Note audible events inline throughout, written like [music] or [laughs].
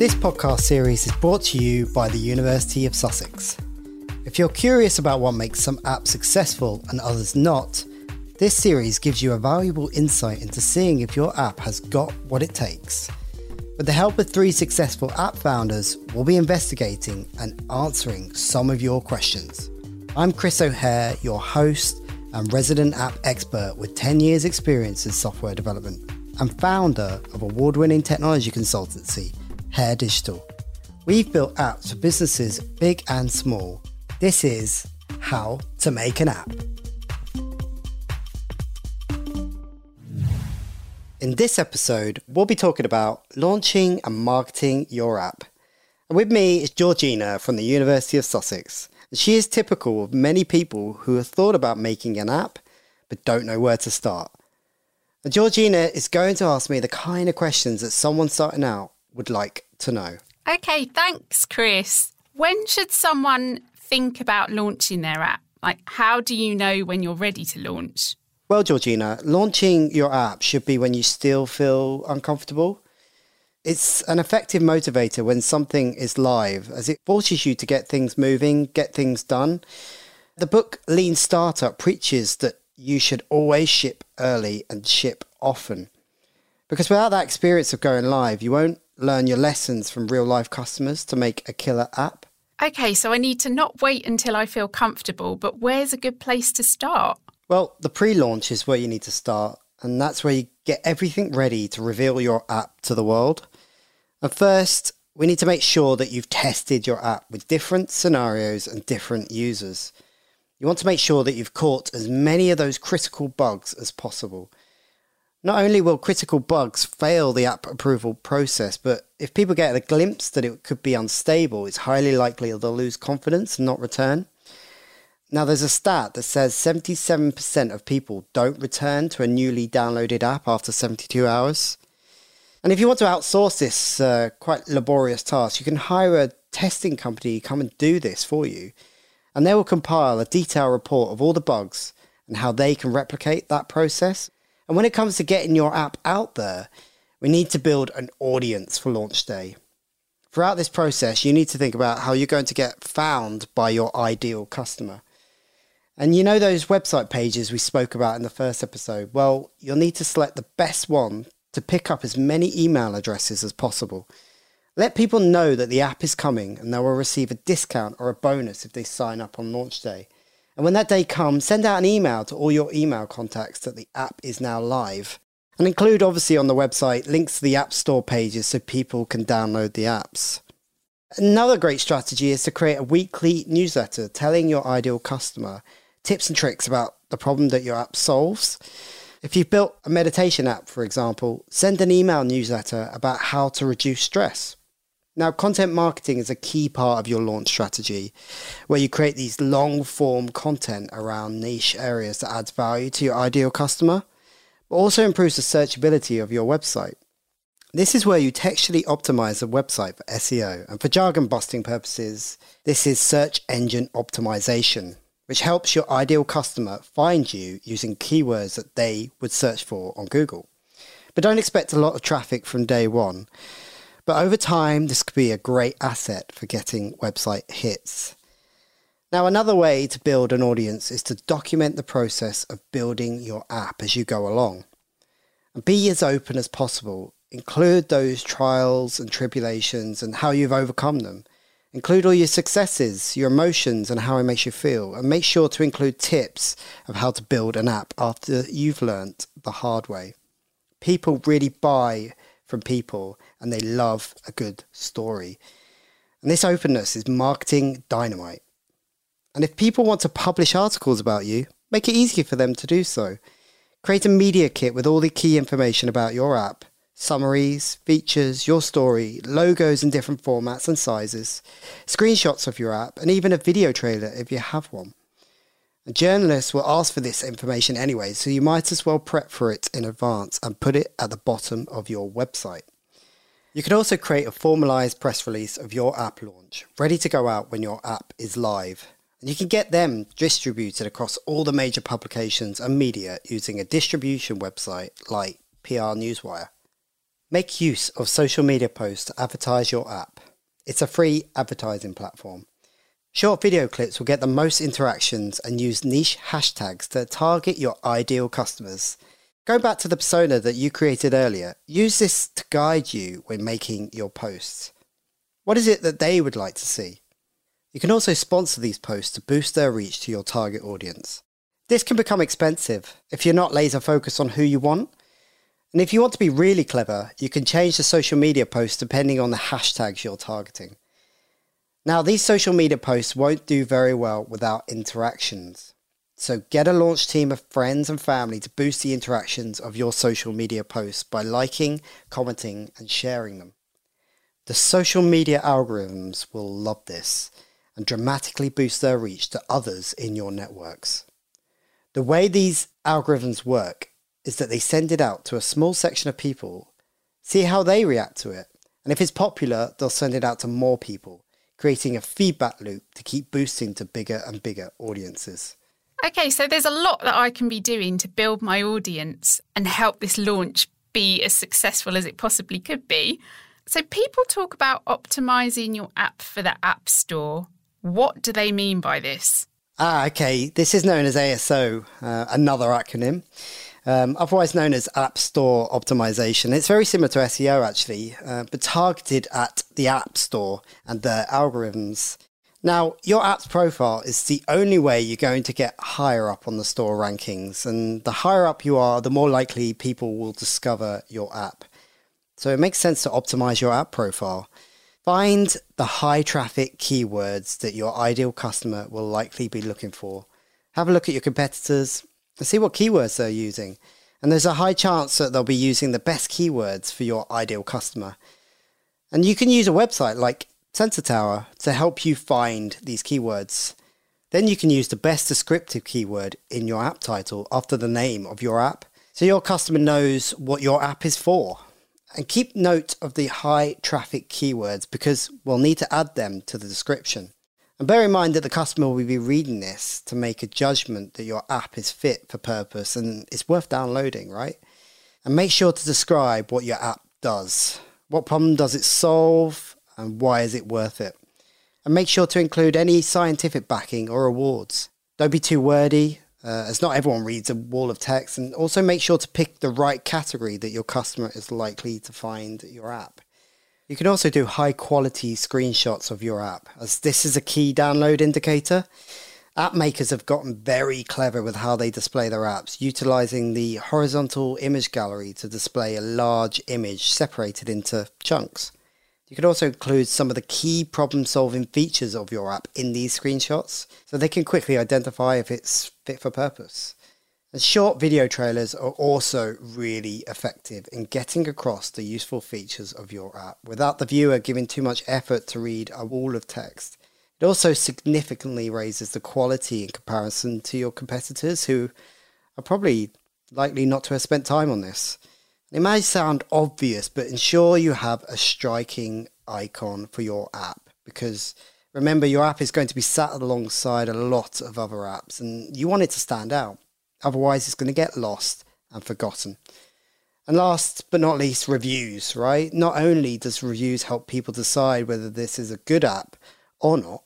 This podcast series is brought to you by the University of Sussex. If you're curious about what makes some apps successful and others not, this series gives you a valuable insight into seeing if your app has got what it takes. With the help of three successful app founders, we'll be investigating and answering some of your questions. I'm Chris O'Hare, your host and resident app expert with 10 years' experience in software development and founder of award winning technology consultancy, Digital. We've built apps for businesses big and small. This is How to Make an App. In this episode, we'll be talking about launching and marketing your app. And with me is Georgina from the University of Sussex. She is typical of many people who have thought about making an app but don't know where to start. And Georgina is going to ask me the kind of questions that someone starting out would like to know. Okay, thanks, Chris. When should someone think about launching their app? Like, how do you know when you're ready to launch? Well, Georgina, launching your app should be when you still feel uncomfortable. It's an effective motivator when something is live, as it forces you to get things moving, get things done. The book Lean Startup preaches that you should always ship early and ship often. Because without that experience of going live, you won't learn your lessons from real life customers to make a killer app. Okay, so I need to not wait until I feel comfortable, but where's a good place to start? Well, the pre launch is where you need to start, and that's where you get everything ready to reveal your app to the world. And first, we need to make sure that you've tested your app with different scenarios and different users. You want to make sure that you've caught as many of those critical bugs as possible. Not only will critical bugs fail the app approval process, but if people get a glimpse that it could be unstable, it's highly likely they'll lose confidence and not return. Now, there's a stat that says 77% of people don't return to a newly downloaded app after 72 hours. And if you want to outsource this uh, quite laborious task, you can hire a testing company to come and do this for you. And they will compile a detailed report of all the bugs and how they can replicate that process. And when it comes to getting your app out there, we need to build an audience for launch day. Throughout this process, you need to think about how you're going to get found by your ideal customer. And you know those website pages we spoke about in the first episode? Well, you'll need to select the best one to pick up as many email addresses as possible. Let people know that the app is coming and they will receive a discount or a bonus if they sign up on launch day. And when that day comes, send out an email to all your email contacts that the app is now live. And include, obviously, on the website links to the App Store pages so people can download the apps. Another great strategy is to create a weekly newsletter telling your ideal customer tips and tricks about the problem that your app solves. If you've built a meditation app, for example, send an email newsletter about how to reduce stress. Now, content marketing is a key part of your launch strategy, where you create these long form content around niche areas that adds value to your ideal customer, but also improves the searchability of your website. This is where you textually optimize a website for SEO, and for jargon busting purposes, this is search engine optimization which helps your ideal customer find you using keywords that they would search for on Google. But don't expect a lot of traffic from day one. But over time, this could be a great asset for getting website hits. Now, another way to build an audience is to document the process of building your app as you go along. And be as open as possible. Include those trials and tribulations and how you've overcome them. Include all your successes, your emotions, and how it makes you feel. And make sure to include tips of how to build an app after you've learnt the hard way. People really buy from people and they love a good story. And this openness is marketing dynamite. And if people want to publish articles about you, make it easy for them to do so. Create a media kit with all the key information about your app summaries, features, your story, logos in different formats and sizes, screenshots of your app, and even a video trailer if you have one. And journalists will ask for this information anyway, so you might as well prep for it in advance and put it at the bottom of your website. You can also create a formalized press release of your app launch, ready to go out when your app is live. And you can get them distributed across all the major publications and media using a distribution website like PR Newswire. Make use of social media posts to advertise your app. It's a free advertising platform. Short video clips will get the most interactions and use niche hashtags to target your ideal customers. Going back to the persona that you created earlier, use this to guide you when making your posts. What is it that they would like to see? You can also sponsor these posts to boost their reach to your target audience. This can become expensive if you're not laser focused on who you want and if you want to be really clever, you can change the social media posts depending on the hashtags you're targeting. Now, these social media posts won't do very well without interactions. So get a launch team of friends and family to boost the interactions of your social media posts by liking, commenting, and sharing them. The social media algorithms will love this and dramatically boost their reach to others in your networks. The way these algorithms work is that they send it out to a small section of people, see how they react to it, and if it's popular, they'll send it out to more people, creating a feedback loop to keep boosting to bigger and bigger audiences. Okay, so there's a lot that I can be doing to build my audience and help this launch be as successful as it possibly could be. So, people talk about optimizing your app for the App Store. What do they mean by this? Ah, okay. This is known as ASO, uh, another acronym um, otherwise known as App Store Optimization. It's very similar to SEO actually, uh, but targeted at the App Store and their algorithms. Now, your app's profile is the only way you're going to get higher up on the store rankings, and the higher up you are, the more likely people will discover your app. So it makes sense to optimize your app profile. Find the high traffic keywords that your ideal customer will likely be looking for. Have a look at your competitors, and see what keywords they're using. And there's a high chance that they'll be using the best keywords for your ideal customer. And you can use a website like Sensor Tower to help you find these keywords. Then you can use the best descriptive keyword in your app title after the name of your app so your customer knows what your app is for. And keep note of the high traffic keywords because we'll need to add them to the description. And bear in mind that the customer will be reading this to make a judgment that your app is fit for purpose and it's worth downloading, right? And make sure to describe what your app does. What problem does it solve and why is it worth it? And make sure to include any scientific backing or awards. Don't be too wordy, uh, as not everyone reads a wall of text. And also make sure to pick the right category that your customer is likely to find your app. You can also do high quality screenshots of your app, as this is a key download indicator. App makers have gotten very clever with how they display their apps, utilizing the horizontal image gallery to display a large image separated into chunks. You can also include some of the key problem solving features of your app in these screenshots so they can quickly identify if it's fit for purpose. And short video trailers are also really effective in getting across the useful features of your app without the viewer giving too much effort to read a wall of text. It also significantly raises the quality in comparison to your competitors who are probably likely not to have spent time on this. It may sound obvious, but ensure you have a striking icon for your app because remember, your app is going to be sat alongside a lot of other apps and you want it to stand out. Otherwise, it's going to get lost and forgotten. And last but not least, reviews, right? Not only does reviews help people decide whether this is a good app or not,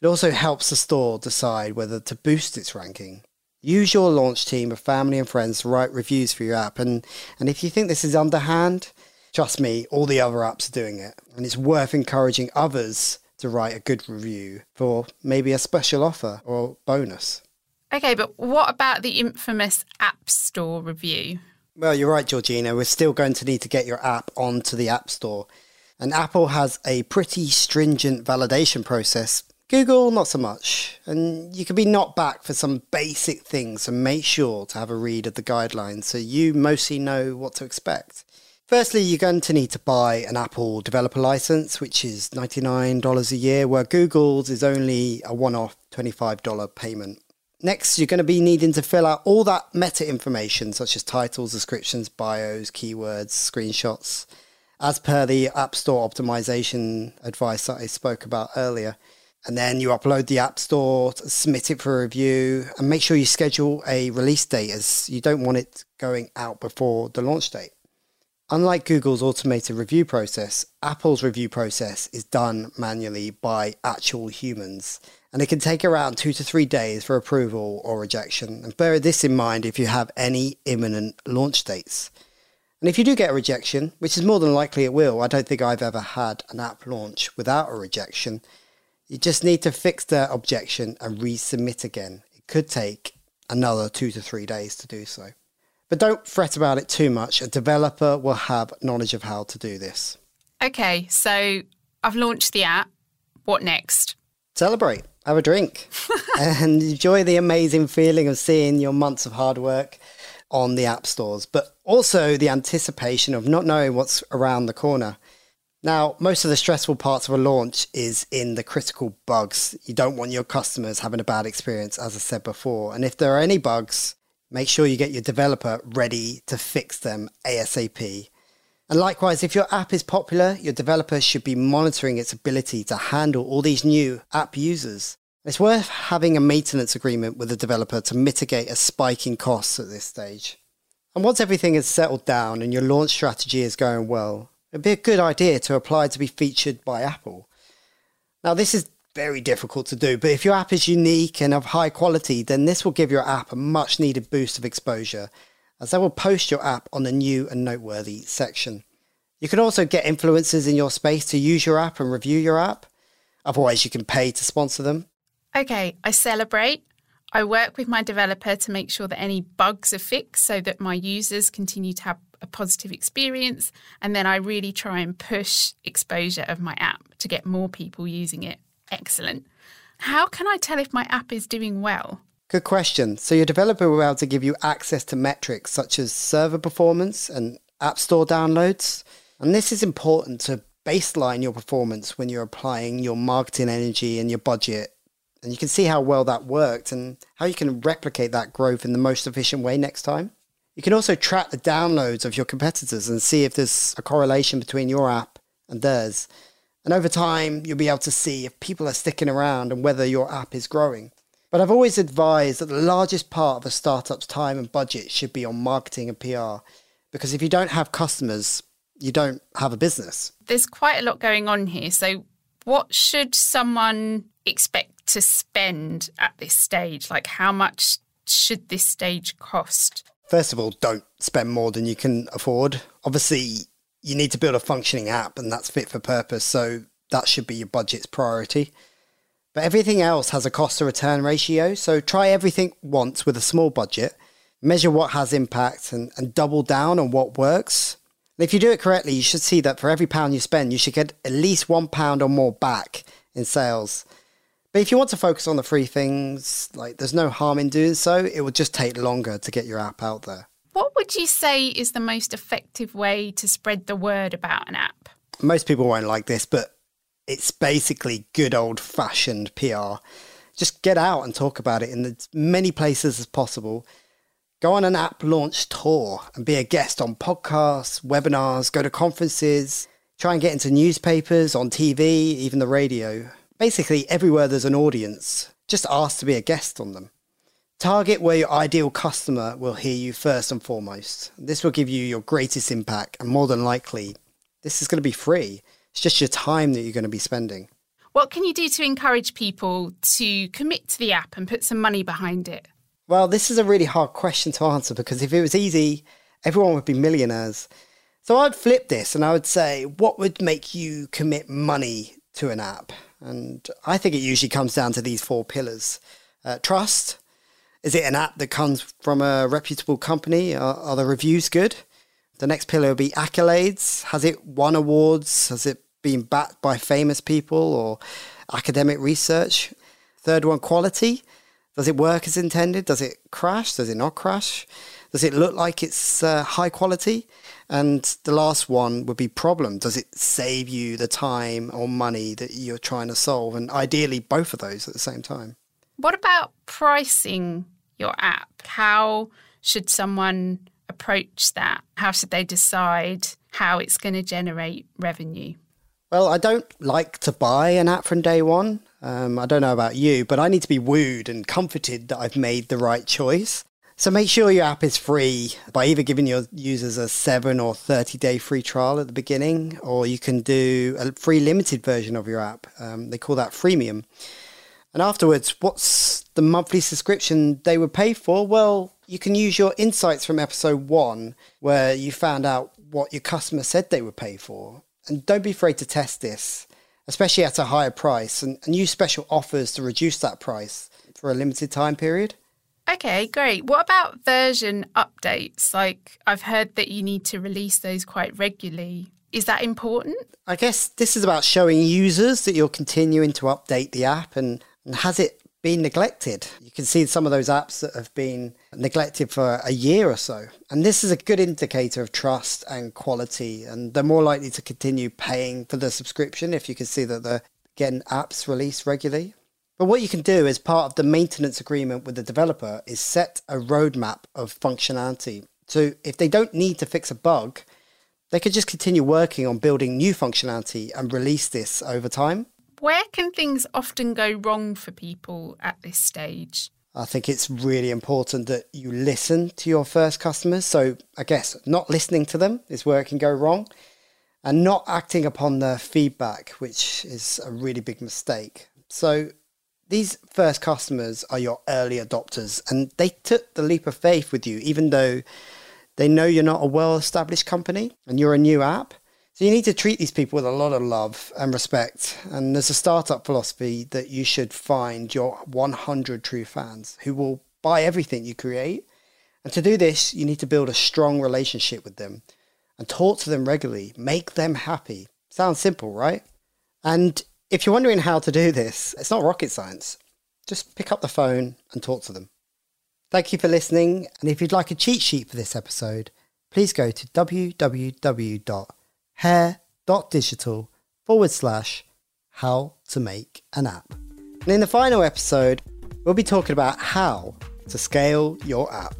it also helps the store decide whether to boost its ranking. Use your launch team of family and friends to write reviews for your app. And, and if you think this is underhand, trust me, all the other apps are doing it. And it's worth encouraging others to write a good review for maybe a special offer or bonus. Okay, but what about the infamous App Store review? Well, you're right, Georgina. We're still going to need to get your app onto the App Store. And Apple has a pretty stringent validation process. Google, not so much. And you can be knocked back for some basic things, so make sure to have a read of the guidelines so you mostly know what to expect. Firstly, you're going to need to buy an Apple developer license, which is $99 a year, where Google's is only a one off $25 payment. Next, you're going to be needing to fill out all that meta information, such as titles, descriptions, bios, keywords, screenshots, as per the App Store optimization advice that I spoke about earlier. And then you upload the App Store, submit it for review, and make sure you schedule a release date as you don't want it going out before the launch date. Unlike Google's automated review process, Apple's review process is done manually by actual humans, and it can take around two to three days for approval or rejection. And bear this in mind if you have any imminent launch dates. And if you do get a rejection, which is more than likely it will, I don't think I've ever had an app launch without a rejection, you just need to fix the objection and resubmit again. It could take another two to three days to do so. But don't fret about it too much. A developer will have knowledge of how to do this. Okay, so I've launched the app. What next? Celebrate, have a drink, [laughs] and enjoy the amazing feeling of seeing your months of hard work on the app stores, but also the anticipation of not knowing what's around the corner. Now, most of the stressful parts of a launch is in the critical bugs. You don't want your customers having a bad experience, as I said before. And if there are any bugs, make sure you get your developer ready to fix them ASAP. And likewise, if your app is popular, your developer should be monitoring its ability to handle all these new app users. It's worth having a maintenance agreement with the developer to mitigate a spike in costs at this stage. And once everything is settled down and your launch strategy is going well, it'd be a good idea to apply to be featured by Apple. Now, this is very difficult to do, but if your app is unique and of high quality, then this will give your app a much needed boost of exposure, as they will post your app on the new and noteworthy section. You can also get influencers in your space to use your app and review your app. Otherwise, you can pay to sponsor them. Okay, I celebrate. I work with my developer to make sure that any bugs are fixed so that my users continue to have a positive experience. And then I really try and push exposure of my app to get more people using it. Excellent. How can I tell if my app is doing well? Good question. So, your developer will be able to give you access to metrics such as server performance and App Store downloads. And this is important to baseline your performance when you're applying your marketing energy and your budget and you can see how well that worked and how you can replicate that growth in the most efficient way next time. You can also track the downloads of your competitors and see if there's a correlation between your app and theirs. And over time, you'll be able to see if people are sticking around and whether your app is growing. But I've always advised that the largest part of a startup's time and budget should be on marketing and PR. Because if you don't have customers, you don't have a business. There's quite a lot going on here. So, what should someone expect to spend at this stage? Like, how much should this stage cost? First of all, don't spend more than you can afford. Obviously, you need to build a functioning app and that's fit for purpose. So that should be your budget's priority. But everything else has a cost to return ratio. So try everything once with a small budget, measure what has impact and, and double down on what works. And if you do it correctly, you should see that for every pound you spend, you should get at least one pound or more back in sales. But if you want to focus on the free things, like there's no harm in doing so. It will just take longer to get your app out there. What would you say is the most effective way to spread the word about an app? Most people won't like this, but it's basically good old fashioned PR. Just get out and talk about it in as many places as possible. Go on an app launch tour and be a guest on podcasts, webinars, go to conferences, try and get into newspapers, on TV, even the radio. Basically, everywhere there's an audience, just ask to be a guest on them. Target where your ideal customer will hear you first and foremost. This will give you your greatest impact, and more than likely, this is going to be free. It's just your time that you're going to be spending. What can you do to encourage people to commit to the app and put some money behind it? Well, this is a really hard question to answer because if it was easy, everyone would be millionaires. So I'd flip this and I would say, what would make you commit money to an app? And I think it usually comes down to these four pillars uh, trust. Is it an app that comes from a reputable company? Are, are the reviews good? The next pillar will be accolades. Has it won awards? Has it been backed by famous people or academic research? Third one, quality. Does it work as intended? Does it crash? Does it not crash? Does it look like it's uh, high quality? And the last one would be problem. Does it save you the time or money that you're trying to solve? And ideally, both of those at the same time. What about pricing your app? How should someone approach that? How should they decide how it's going to generate revenue? Well, I don't like to buy an app from day one. Um, I don't know about you, but I need to be wooed and comforted that I've made the right choice. So make sure your app is free by either giving your users a 7 or 30 day free trial at the beginning, or you can do a free limited version of your app. Um, they call that freemium. And afterwards, what's the monthly subscription they would pay for? Well, you can use your insights from episode one, where you found out what your customer said they would pay for. And don't be afraid to test this, especially at a higher price, and, and use special offers to reduce that price for a limited time period. Okay, great. What about version updates? Like, I've heard that you need to release those quite regularly. Is that important? I guess this is about showing users that you're continuing to update the app and, and has it been neglected? You can see some of those apps that have been neglected for a year or so. And this is a good indicator of trust and quality. And they're more likely to continue paying for the subscription if you can see that they're getting apps released regularly. But what you can do as part of the maintenance agreement with the developer is set a roadmap of functionality. So if they don't need to fix a bug, they could just continue working on building new functionality and release this over time. Where can things often go wrong for people at this stage? I think it's really important that you listen to your first customers. So I guess not listening to them is where it can go wrong and not acting upon their feedback, which is a really big mistake. So these first customers are your early adopters and they took the leap of faith with you, even though they know you're not a well established company and you're a new app. So you need to treat these people with a lot of love and respect. And there's a startup philosophy that you should find your 100 true fans who will buy everything you create. And to do this, you need to build a strong relationship with them and talk to them regularly, make them happy. Sounds simple, right? And if you're wondering how to do this, it's not rocket science. Just pick up the phone and talk to them. Thank you for listening. And if you'd like a cheat sheet for this episode, please go to www.hair.digital forward slash how to make an app. And in the final episode, we'll be talking about how to scale your app.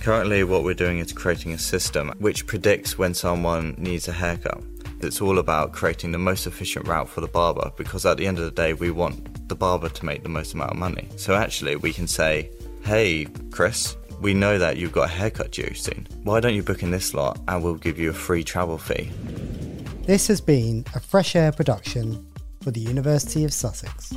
Currently, what we're doing is creating a system which predicts when someone needs a haircut. It's all about creating the most efficient route for the barber because at the end of the day, we want the barber to make the most amount of money. So actually, we can say, hey, Chris, we know that you've got a haircut due soon. Why don't you book in this slot and we'll give you a free travel fee? This has been a Fresh Air production for the University of Sussex.